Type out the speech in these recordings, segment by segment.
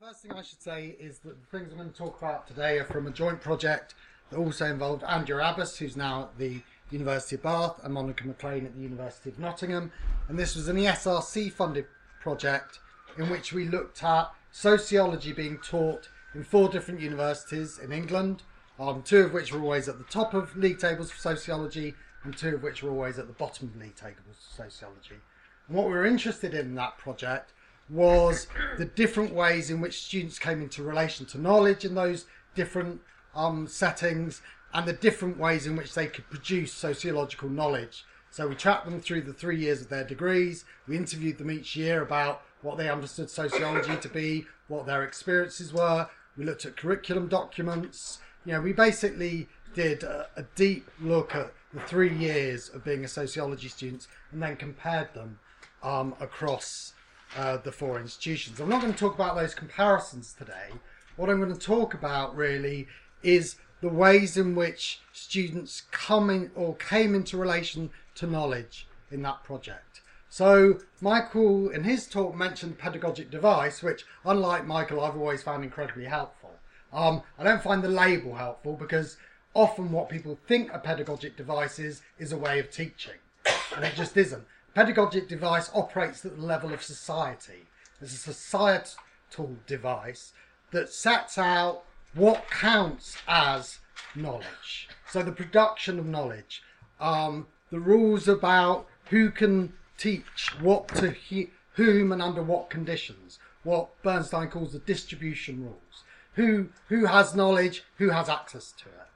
The first thing I should say is that the things I'm going to talk about today are from a joint project that also involved Andrea Abbas, who's now at the University of Bath, and Monica McLean at the University of Nottingham. And this was an ESRC funded project in which we looked at sociology being taught in four different universities in England, um, two of which were always at the top of league tables for sociology, and two of which were always at the bottom of league tables for sociology. And what we were interested in in that project was the different ways in which students came into relation to knowledge in those different um, settings and the different ways in which they could produce sociological knowledge. So we tracked them through the three years of their degrees. We interviewed them each year about what they understood sociology to be, what their experiences were. We looked at curriculum documents. You know, we basically did a, a deep look at the three years of being a sociology student and then compared them um, across uh, the four institutions. I'm not going to talk about those comparisons today. What I'm going to talk about really is the ways in which students come in or came into relation to knowledge in that project. So Michael in his talk mentioned pedagogic device, which unlike Michael, I've always found incredibly helpful. Um, I don't find the label helpful because often what people think a pedagogic device is, is a way of teaching. And it just isn't pedagogic device operates at the level of society. It's a societal device that sets out what counts as knowledge. So the production of knowledge, um, the rules about who can teach, what to he- whom and under what conditions, what Bernstein calls the distribution rules. Who who has knowledge, who has access to it.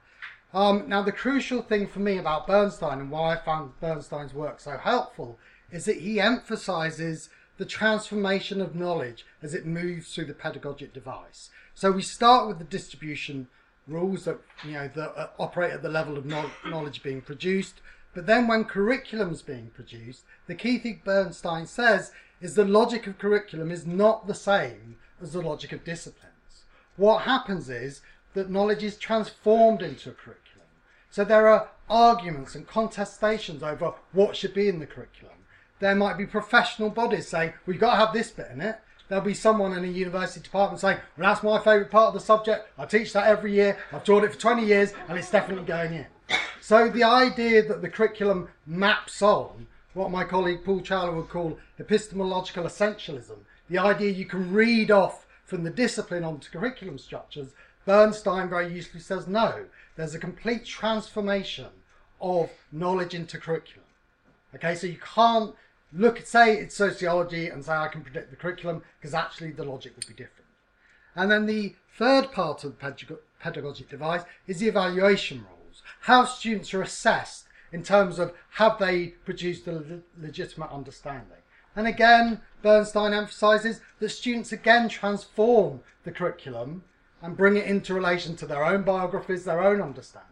Um, now, the crucial thing for me about Bernstein and why I found Bernstein's work so helpful is that he emphasizes the transformation of knowledge as it moves through the pedagogic device. So we start with the distribution rules that you know that uh, operate at the level of knowledge being produced. But then when curriculum's being produced, the key thing Bernstein says is the logic of curriculum is not the same as the logic of disciplines. What happens is that knowledge is transformed into a curriculum. So there are arguments and contestations over what should be in the curriculum there might be professional bodies saying, we've got to have this bit in it. There'll be someone in a university department saying, well, that's my favourite part of the subject. I teach that every year. I've taught it for 20 years and it's definitely going in. So the idea that the curriculum maps on what my colleague Paul Trowler would call epistemological essentialism, the idea you can read off from the discipline onto curriculum structures, Bernstein very usefully says no. There's a complete transformation of knowledge into curriculum. Okay, so you can't look at, say it's sociology and say I can predict the curriculum because actually the logic would be different. And then the third part of the pedagogic device is the evaluation rules. How students are assessed in terms of have they produced a le- legitimate understanding. And again, Bernstein emphasizes that students again transform the curriculum and bring it into relation to their own biographies, their own understandings.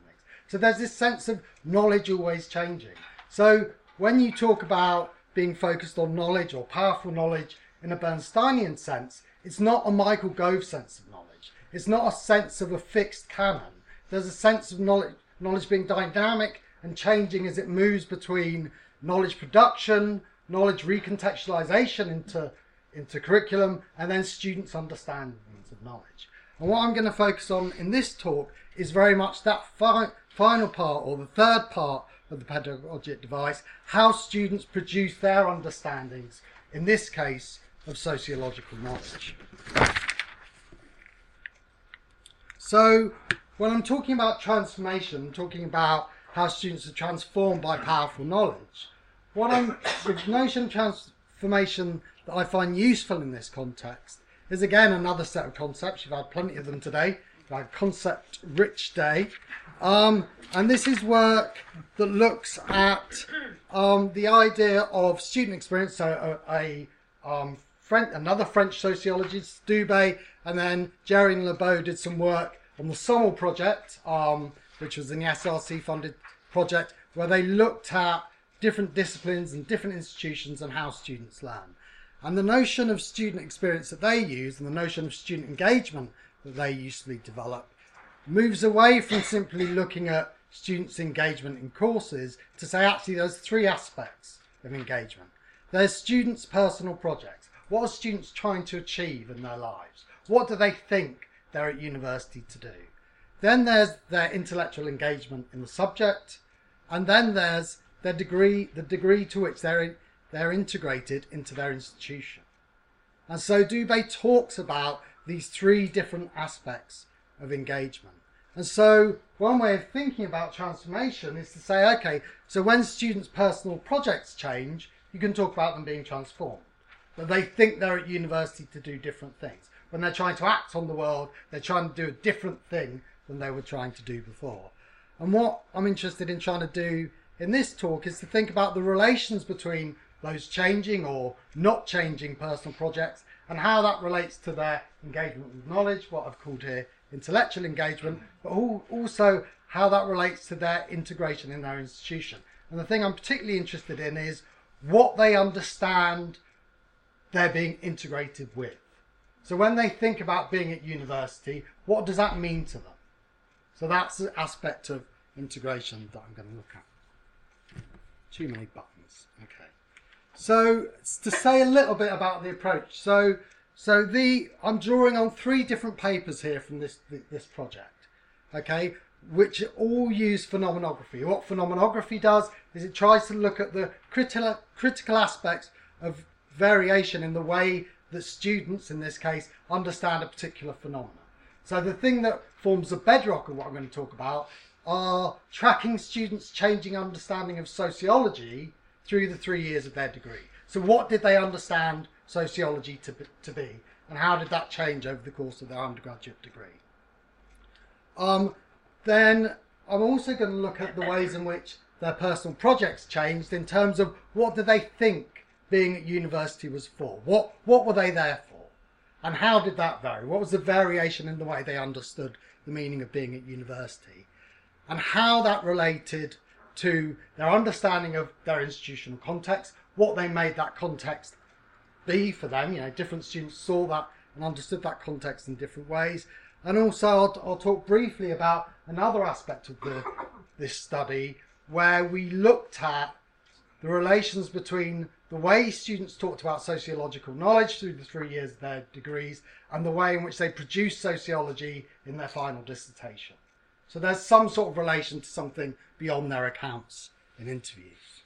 So there's this sense of knowledge always changing. So when you talk about being focused on knowledge or powerful knowledge in a Bernsteinian sense, it's not a Michael Gove sense of knowledge. It's not a sense of a fixed canon. There's a sense of knowledge, knowledge being dynamic and changing as it moves between knowledge production, knowledge recontextualization into, into curriculum, and then students' understandings of knowledge. And what I'm going to focus on in this talk is very much that fi- final part or the third part of the pedagogic device, how students produce their understandings, in this case, of sociological knowledge. So, when I'm talking about transformation, I'm talking about how students are transformed by powerful knowledge. What I'm, the notion of transformation that I find useful in this context is again another set of concepts. You've had plenty of them today. You've had concept rich day. Um, and this is work that looks at um, the idea of student experience. So a, a um, French, another French sociologist, Dubet, and then Jary and Lebeau did some work on the SOMUL project, um, which was an SRC funded project, where they looked at different disciplines and different institutions and how students learn. And the notion of student experience that they use and the notion of student engagement that they usually develop moves away from simply looking at students' engagement in courses to say actually there's three aspects of engagement. There's students' personal projects. What are students trying to achieve in their lives? what do they think they're at university to do? Then there's their intellectual engagement in the subject, and then there's their degree, the degree to which they're they're integrated into their institution. And so Dubet talks about these three different aspects of engagement. And so one way of thinking about transformation is to say, okay, so when students' personal projects change, you can talk about them being transformed. That they think they're at university to do different things. When they're trying to act on the world, they're trying to do a different thing than they were trying to do before. And what I'm interested in trying to do in this talk is to think about the relations between those changing or not changing personal projects and how that relates to their engagement with knowledge, what I've called here intellectual engagement, but also how that relates to their integration in their institution. And the thing I'm particularly interested in is what they understand they're being integrated with. So when they think about being at university, what does that mean to them? So that's the aspect of integration that I'm going to look at. Too many buttons. Okay. So to say a little bit about the approach. So so the I'm drawing on three different papers here from this this project. Okay, which all use phenomenography. What phenomenography does is it tries to look at the critical critical aspects of variation in the way that students, in this case, understand a particular phenomenon. So the thing that forms the bedrock of what I'm going to talk about are tracking students' changing understanding of sociology through the three years of their degree. So what did they understand sociology to, to be and how did that change over the course of their undergraduate degree? Um, then I'm also going to look at the ways in which their personal projects changed in terms of what do they think being at university was for? What, what were they there for? And how did that vary? What was the variation in the way they understood the meaning of being at university? And how that related to their understanding of their institutional context, what they made that context be for them. You know, different students saw that and understood that context in different ways. And also, I'll, I'll talk briefly about another aspect of the, this study where we looked at the relations between the way students talked about sociological knowledge through the three years of their degrees and the way in which they produced sociology in their final dissertation. So there's some sort of relation to something beyond their accounts in interviews.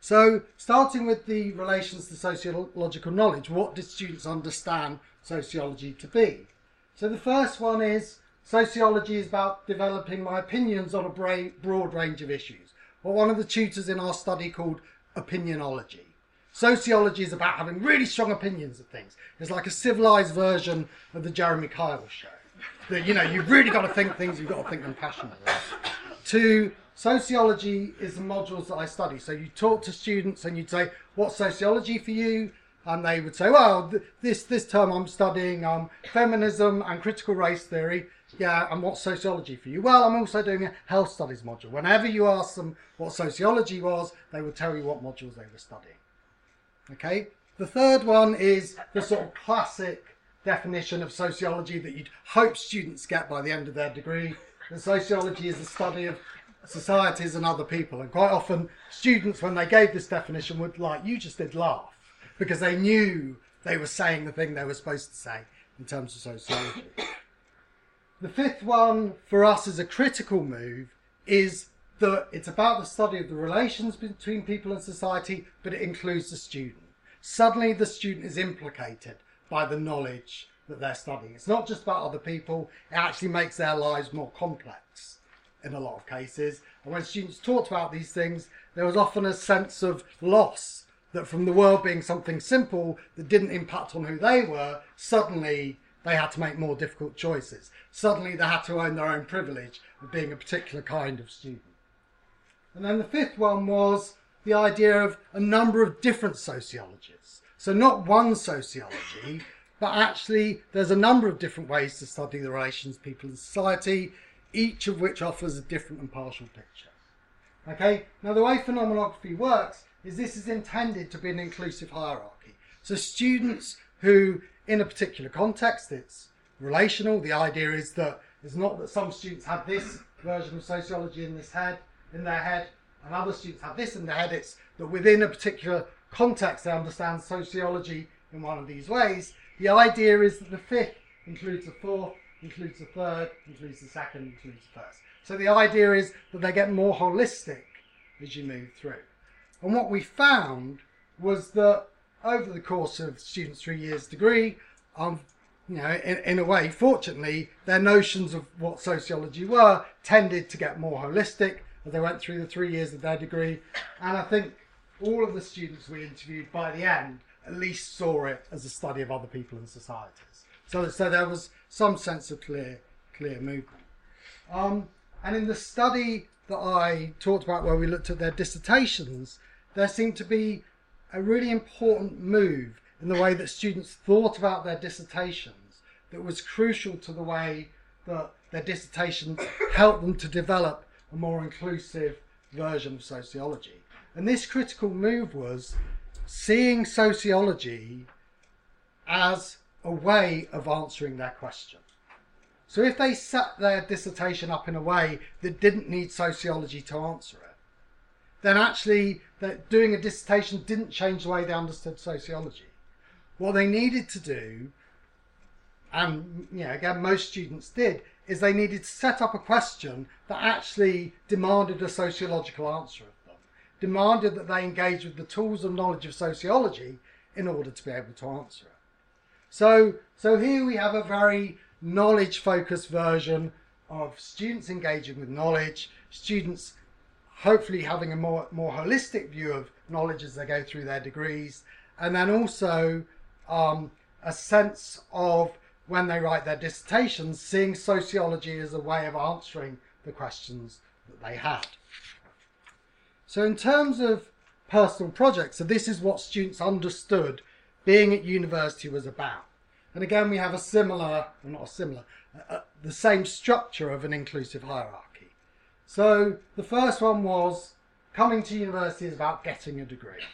So starting with the relations to sociological knowledge, what do students understand sociology to be? So the first one is sociology is about developing my opinions on a broad range of issues what one of the tutors in our study called opinionology. Sociology is about having really strong opinions of things. It's like a civilized version of the Jeremy Kyle show. That you know, you've really got to think things, you've got to think them passionately. to sociology is the modules that I study. So you talk to students and you'd say, "What's sociology for you?" And they would say, "Well, this this term I'm studying um, feminism and critical race theory." yeah, and what's sociology for you? Well, I'm also doing a health studies module. Whenever you ask them what sociology was, they will tell you what modules they were studying. Okay? The third one is the sort of classic definition of sociology that you'd hope students get by the end of their degree. And sociology is the study of societies and other people. And quite often, students, when they gave this definition, would like, you just did laugh because they knew they were saying the thing they were supposed to say in terms of sociology. The fifth one for us as a critical move is that it's about the study of the relations between people and society, but it includes the student. Suddenly, the student is implicated by the knowledge that they're studying. It's not just about other people, it actually makes their lives more complex in a lot of cases. And when students talked about these things, there was often a sense of loss that from the world being something simple that didn't impact on who they were, suddenly they had to make more difficult choices. Suddenly they had to own their own privilege of being a particular kind of student. And then the fifth one was the idea of a number of different sociologies. So not one sociology, but actually there's a number of different ways to study the relations of people in society, each of which offers a different and partial picture. Okay, now the way phenomenography works is this is intended to be an inclusive hierarchy. So students who in a particular context. It's relational. The idea is that it's not that some students have this version of sociology in this head, in their head, and other students have this in their head. It's that within a particular context they understand sociology in one of these ways. The idea is that the fifth includes the fourth, includes the third, includes the second, includes the first. So the idea is that they get more holistic as you move through. And what we found was that over the course of students' three years degree, um, you know, in, in a way, fortunately, their notions of what sociology were tended to get more holistic as they went through the three years of their degree. And I think all of the students we interviewed by the end at least saw it as a study of other people and societies. So, so there was some sense of clear, clear movement. Um, and in the study that I talked about, where we looked at their dissertations, there seemed to be a really important move in the way that students thought about their dissertations that was crucial to the way that their dissertations helped them to develop a more inclusive version of sociology. And this critical move was seeing sociology as a way of answering their question. So if they set their dissertation up in a way that didn't need sociology to answer it, then actually that doing a dissertation didn't change the way they understood sociology. What they needed to do, and you know, again, most students did, is they needed to set up a question that actually demanded a sociological answer demanded that they engage with the tools and knowledge of sociology in order to be able to answer it. So, so here we have a very knowledge-focused version of students engaging with knowledge, students hopefully having a more more holistic view of knowledge as they go through their degrees, and then also um, a sense of when they write their dissertations, seeing sociology as a way of answering the questions that they had. So, in terms of personal projects, so this is what students understood being at university was about. And again, we have a similar, well not a similar, the same structure of an inclusive hierarchy. So, the first one was coming to university is about getting a degree.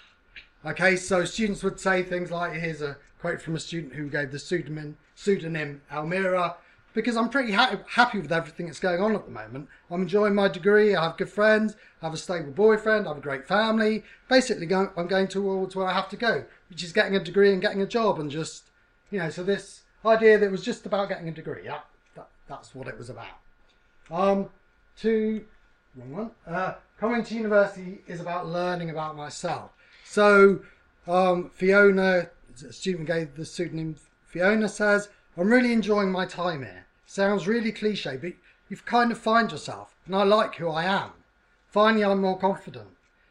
Okay, so students would say things like, here's a quote from a student who gave the pseudonym, pseudonym Almira, because I'm pretty ha- happy with everything that's going on at the moment. I'm enjoying my degree, I have good friends, I have a stable boyfriend, I have a great family. Basically, going, I'm going towards where I have to go, which is getting a degree and getting a job and just, you know, so this idea that was just about getting a degree, yeah, that, that's what it was about. Um, to, wrong one, uh, coming to university is about learning about myself. So um, Fiona, a student gave the pseudonym Fiona, says, I'm really enjoying my time here. Sounds really cliche, but you've kind of find yourself, and I like who I am. Finally, I'm more confident.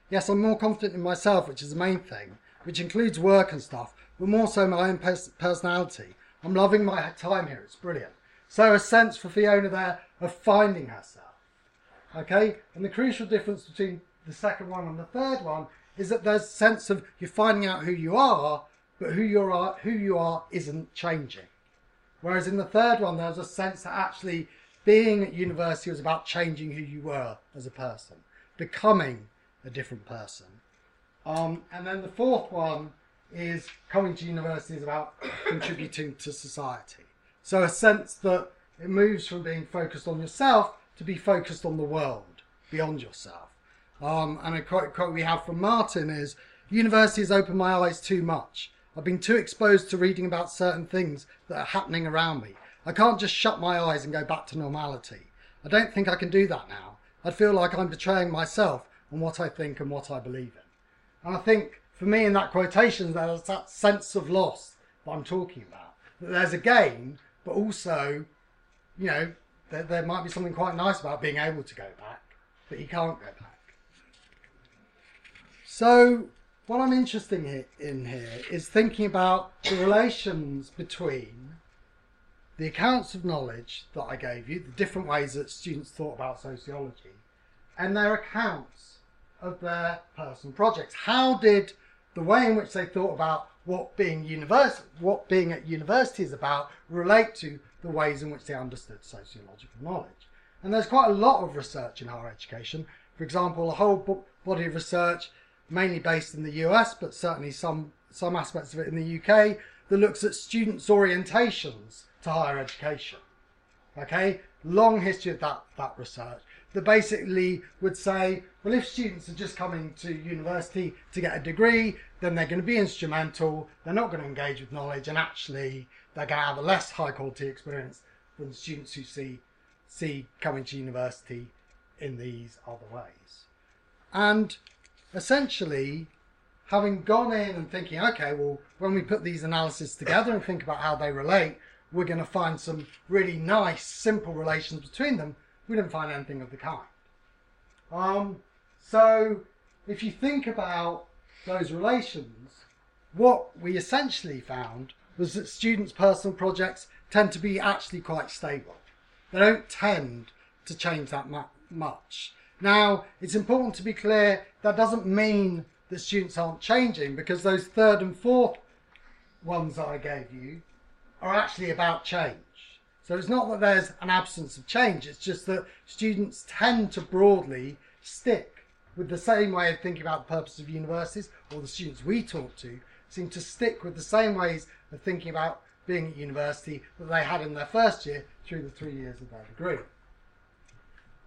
Yes, I'm more confident in myself, which is the main thing, which includes work and stuff, but more so my own pers- personality. I'm loving my time here, it's brilliant. So, a sense for Fiona there of finding herself. Okay, and the crucial difference between the second one and the third one is that there's a sense of you're finding out who you are, but who you are who you are isn't changing. Whereas in the third one, there's a sense that actually being at university was about changing who you were as a person, becoming a different person. Um, and then the fourth one is coming to university is about contributing to society. So a sense that it moves from being focused on yourself to be focused on the world beyond yourself. Um, and a quote, quote we have from Martin is University has opened my eyes too much. I've been too exposed to reading about certain things that are happening around me. I can't just shut my eyes and go back to normality. I don't think I can do that now. I'd feel like I'm betraying myself and what I think and what I believe in. And I think for me in that quotation, there's that sense of loss that I'm talking about. That there's a gain, but also, you know, there, there might be something quite nice about being able to go back, but you can't go back. So, what I'm interested in here is thinking about the relations between the accounts of knowledge that I gave you, the different ways that students thought about sociology, and their accounts of their personal projects. How did the way in which they thought about what being university, what being at university is about, relate to the ways in which they understood sociological knowledge? And there's quite a lot of research in higher education. For example, a whole body of research mainly based in the US, but certainly some, some aspects of it in the UK, that looks at students' orientations to higher education. Okay, long history of that, that research. that basically would say, well, if students are just coming to university to get a degree, then they're going to be instrumental, they're not going to engage with knowledge, and actually they're going to have a less high quality experience than students who see, see coming to university in these other ways. And essentially, having gone in and thinking, okay, well, when we put these analyses together and think about how they relate, we're going to find some really nice, simple relations between them. We didn't find anything of the kind. Um, so, if you think about those relations, what we essentially found was that students' personal projects tend to be actually quite stable. They don't tend to change that much. Now, it's important to be clear that doesn't mean that students aren't changing because those third and fourth ones that I gave you are actually about change. So it's not that there's an absence of change, it's just that students tend to broadly stick with the same way of thinking about the purpose of universities, or the students we talk to seem to stick with the same ways of thinking about being at university that they had in their first year through the three years of their degree.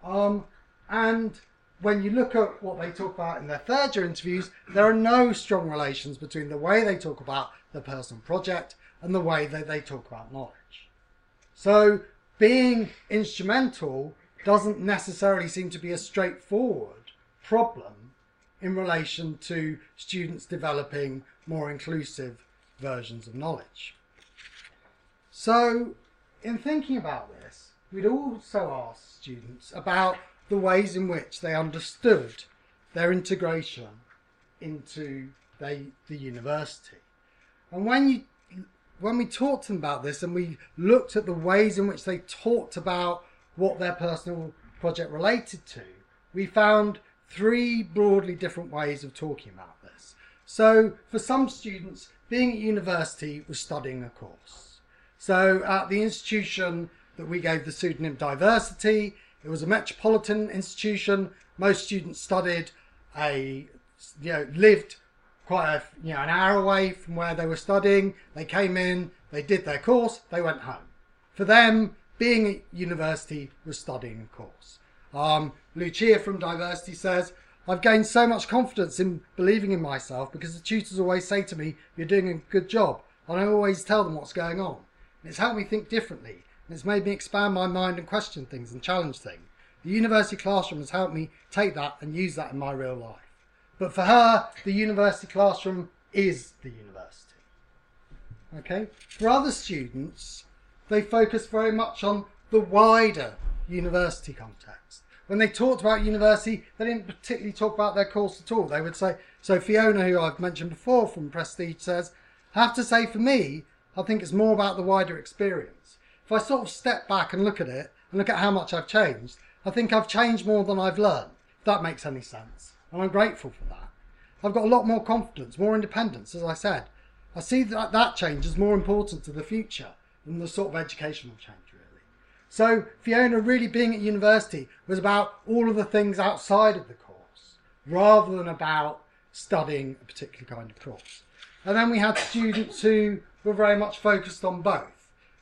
Um, and when you look at what they talk about in their third year interviews, there are no strong relations between the way they talk about the personal project and the way that they talk about knowledge. So being instrumental doesn't necessarily seem to be a straightforward problem in relation to students developing more inclusive versions of knowledge. So in thinking about this, we'd also ask students about the ways in which they understood their integration into they, the university. And when you when we talked to them about this and we looked at the ways in which they talked about what their personal project related to, we found three broadly different ways of talking about this. So for some students, being at university was studying a course. So at the institution that we gave the pseudonym diversity, it was a metropolitan institution. Most students studied a, you know, lived quite a, you know, an hour away from where they were studying. They came in, they did their course, they went home. For them, being at university was studying a course. Um, Lucia from Diversity says, I've gained so much confidence in believing in myself because the tutors always say to me, You're doing a good job. And I always tell them what's going on. It's helped me think differently. And it's made me expand my mind and question things and challenge things. The university classroom has helped me take that and use that in my real life. But for her, the university classroom is the university. Okay? For other students, they focus very much on the wider university context. When they talked about university, they didn't particularly talk about their course at all. They would say, so Fiona, who I've mentioned before from Prestige, says, I have to say for me, I think it's more about the wider experience. If I sort of step back and look at it and look at how much I've changed, I think I've changed more than I've learned, if that makes any sense. And I'm grateful for that. I've got a lot more confidence, more independence, as I said. I see that that change is more important to the future than the sort of educational change, really. So Fiona really being at university was about all of the things outside of the course, rather than about studying a particular kind of course. And then we had students who were very much focused on both.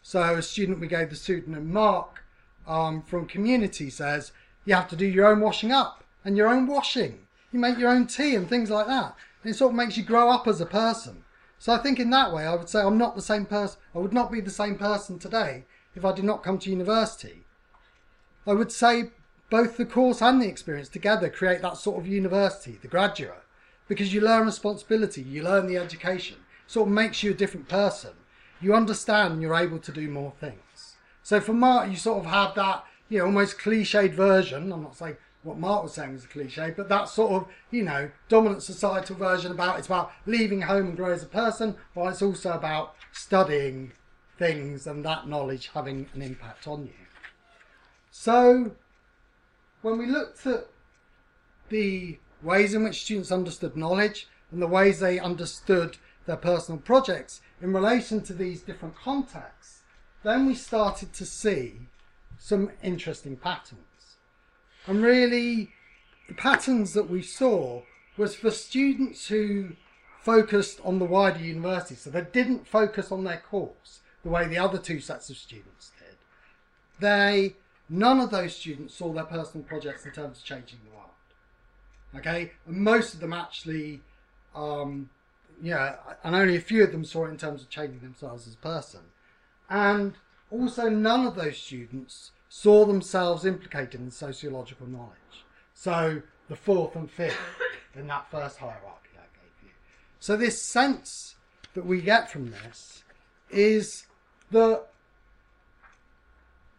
So a student we gave the pseudonym Mark um, from Community says you have to do your own washing up and your own washing. You make your own tea and things like that. And it sort of makes you grow up as a person. So I think in that way, I would say I'm not the same person. I would not be the same person today if I did not come to university. I would say both the course and the experience together create that sort of university, the graduate, because you learn responsibility, you learn the education. It sort of makes you a different person you understand you're able to do more things. So for Mark, you sort of have that, you know, almost cliched version. I'm not saying what Mark was saying was a cliche, but that sort of, you know, dominant societal version about it's about leaving home and grow as a person, but it's also about studying things and that knowledge having an impact on you. So when we looked at the ways in which students understood knowledge and the ways they understood their personal projects in relation to these different contexts, then we started to see some interesting patterns. And really, the patterns that we saw was for students who focused on the wider university, so they didn't focus on their course the way the other two sets of students did. They none of those students saw their personal projects in terms of changing the world. Okay, and most of them actually, um, yeah, and only a few of them saw it in terms of changing themselves as a person. And also, none of those students saw themselves implicated in sociological knowledge. So, the fourth and fifth in that first hierarchy I gave you. So, this sense that we get from this is that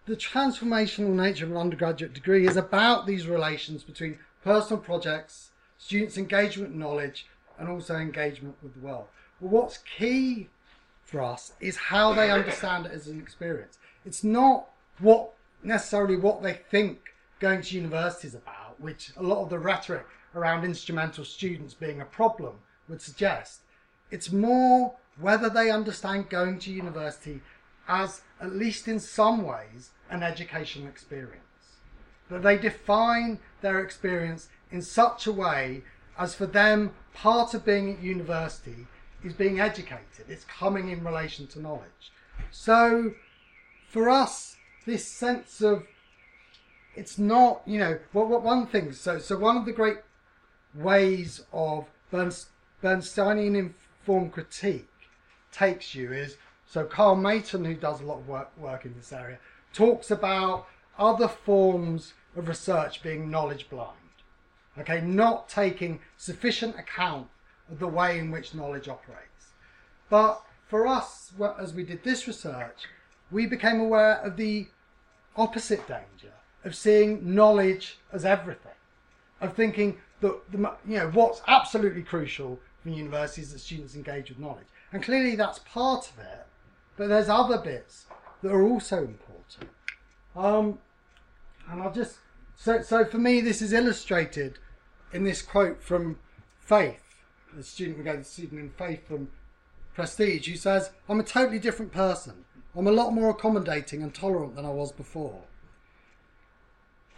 the transformational nature of an undergraduate degree is about these relations between personal projects, students' engagement knowledge, and also engagement with the world. But what's key for us is how they understand it as an experience. It's not what necessarily what they think going to university is about, which a lot of the rhetoric around instrumental students being a problem would suggest. It's more whether they understand going to university as, at least in some ways, an educational experience. That they define their experience in such a way as for them, part of being at university is being educated, it's coming in relation to knowledge. So, for us, this sense of it's not, you know, what, one thing, so, so one of the great ways of Bernsteinian informed critique takes you is so Karl Maton, who does a lot of work, work in this area, talks about other forms of research being knowledge blind. Okay, not taking sufficient account of the way in which knowledge operates. But for us, as we did this research, we became aware of the opposite danger of seeing knowledge as everything, of thinking that the, you know what's absolutely crucial for universities is that students engage with knowledge, and clearly that's part of it. But there's other bits that are also important. Um, and I'll just so so for me this is illustrated in this quote from Faith, the student we the student in Faith from Prestige, who says, "I'm a totally different person. I'm a lot more accommodating and tolerant than I was before."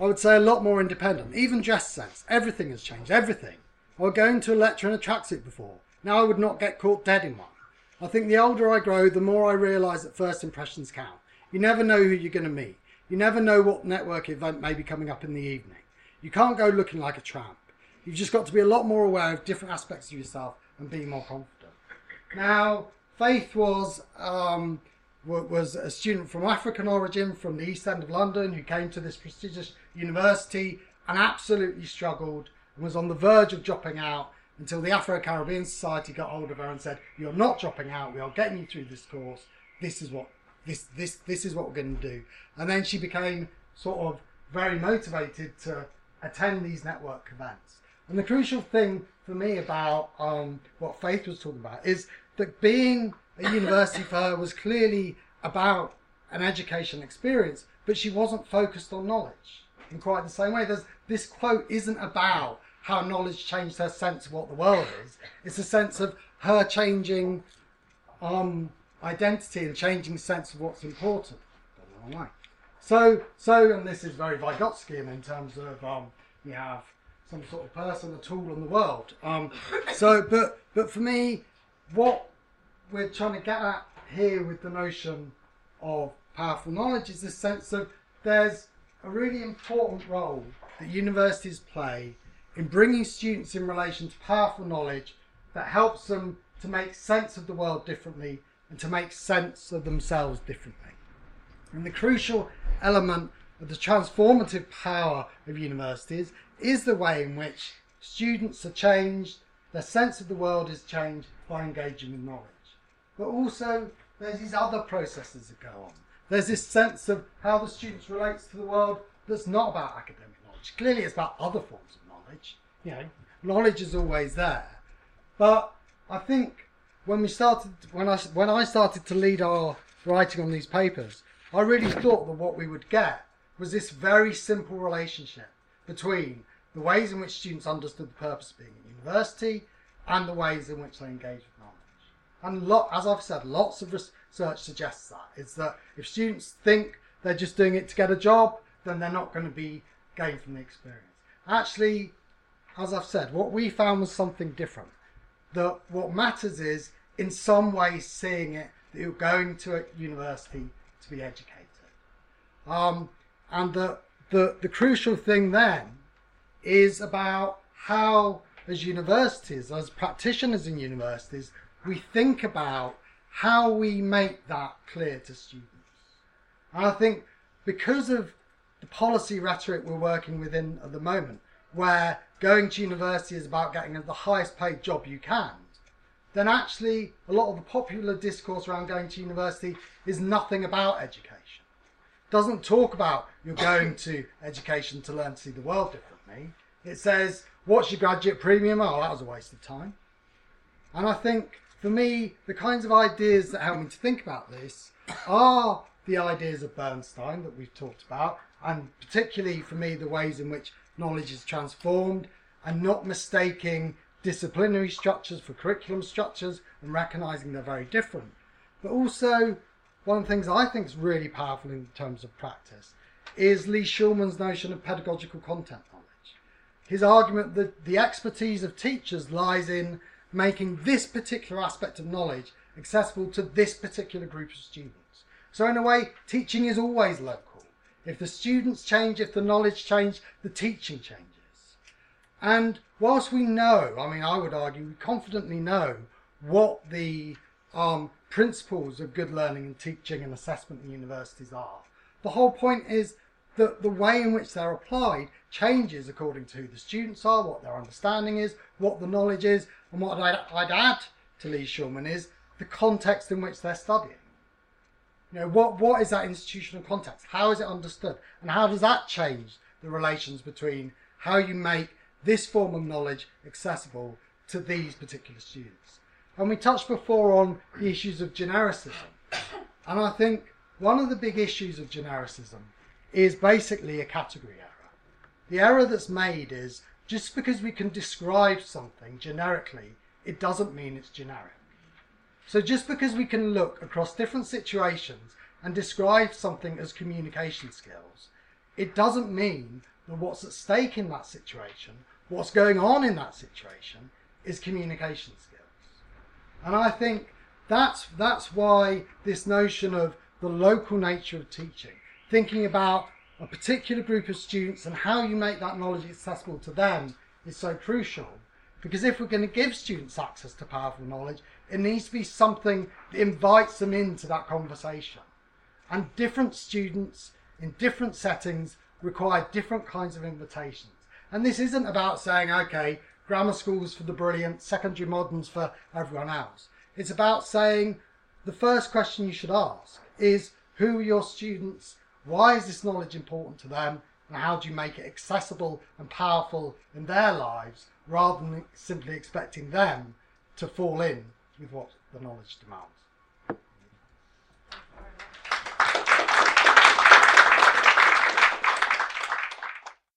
I would say a lot more independent, even dress sense. Everything has changed. Everything. I would go into a lecture in a tracksuit before. Now I would not get caught dead in one. I think the older I grow, the more I realise that first impressions count. You never know who you're going to meet. You never know what network event may be coming up in the evening. You can't go looking like a tramp. You've just got to be a lot more aware of different aspects of yourself and be more confident. Now, Faith was um, was a student from African origin from the East End of London who came to this prestigious university and absolutely struggled and was on the verge of dropping out until the Afro Caribbean Society got hold of her and said, "You're not dropping out. We are getting you through this course. This is what this this this is what we're going to do." And then she became sort of very motivated to attend these network events. And the crucial thing for me about um, what Faith was talking about is that being a university for her was clearly about an education experience, but she wasn't focused on knowledge in quite the same way. There's, this quote isn't about how knowledge changed her sense of what the world is. It's a sense of her changing um, identity and changing sense of what's important. So, so, and this is very Vygotskian in terms of um, you have some sort of person, at all in the world. Um, so, but but for me, what we're trying to get at here with the notion of powerful knowledge is this sense of there's a really important role that universities play in bringing students in relation to powerful knowledge that helps them to make sense of the world differently and to make sense of themselves differently. And the crucial element of the transformative power of universities is the way in which students are changed, their sense of the world is changed by engaging with knowledge. But also, there's these other processes that go on. There's this sense of how the students relates to the world that's not about academic knowledge. Clearly, it's about other forms of knowledge. You know, knowledge is always there. But I think when we started, when I when I started to lead our writing on these papers, I really thought that what we would get was this very simple relationship between the ways in which students understood the purpose of being at university and the ways in which they engage with knowledge. And lot, as I've said, lots of research suggests that is that if students think they're just doing it to get a job, then they're not going to be gained from the experience. Actually, as I've said, what we found was something different. That what matters is, in some way, seeing it that you're going to a university to be educated. Um, And the, the, the crucial thing then is about how, as universities, as practitioners in universities, we think about how we make that clear to students. And I think because of the policy rhetoric we're working within at the moment, where going to university is about getting the highest paid job you can, then actually a lot of the popular discourse around going to university is nothing about education. Doesn't talk about you're going to education to learn to see the world differently. It says, what's your graduate premium? Oh, that was a waste of time. And I think for me, the kinds of ideas that help me to think about this are the ideas of Bernstein that we've talked about, and particularly for me, the ways in which knowledge is transformed and not mistaking disciplinary structures for curriculum structures and recognizing they're very different. But also, one of the things I think is really powerful in terms of practice is Lee Shulman's notion of pedagogical content knowledge. His argument that the expertise of teachers lies in making this particular aspect of knowledge accessible to this particular group of students. So in a way, teaching is always local. If the students change, if the knowledge changes, the teaching changes. And whilst we know, I mean, I would argue, we confidently know what the um, principles of good learning and teaching and assessment in universities are. The whole point is that the way in which they're applied changes according to who the students are, what their understanding is, what the knowledge is, and what I'd, I'd add to Lee Shulman is the context in which they're studying. You know, what, what is that institutional context? How is it understood? And how does that change the relations between how you make this form of knowledge accessible to these particular students? And we touched before on the issues of genericism. And I think one of the big issues of genericism is basically a category error. The error that's made is just because we can describe something generically, it doesn't mean it's generic. So just because we can look across different situations and describe something as communication skills, it doesn't mean that what's at stake in that situation, what's going on in that situation, is communication skills. And I think that's that's why this notion of the local nature of teaching, thinking about a particular group of students and how you make that knowledge accessible to them is so crucial. Because if we're going to give students access to powerful knowledge, it needs to be something that invites them into that conversation. And different students in different settings require different kinds of invitations. And this isn't about saying, okay, grammar schools for the brilliant, secondary moderns for everyone else. It's about saying the first question you should ask is who are your students why is this knowledge important to them? And how do you make it accessible and powerful in their lives rather than simply expecting them to fall in with what the knowledge demands?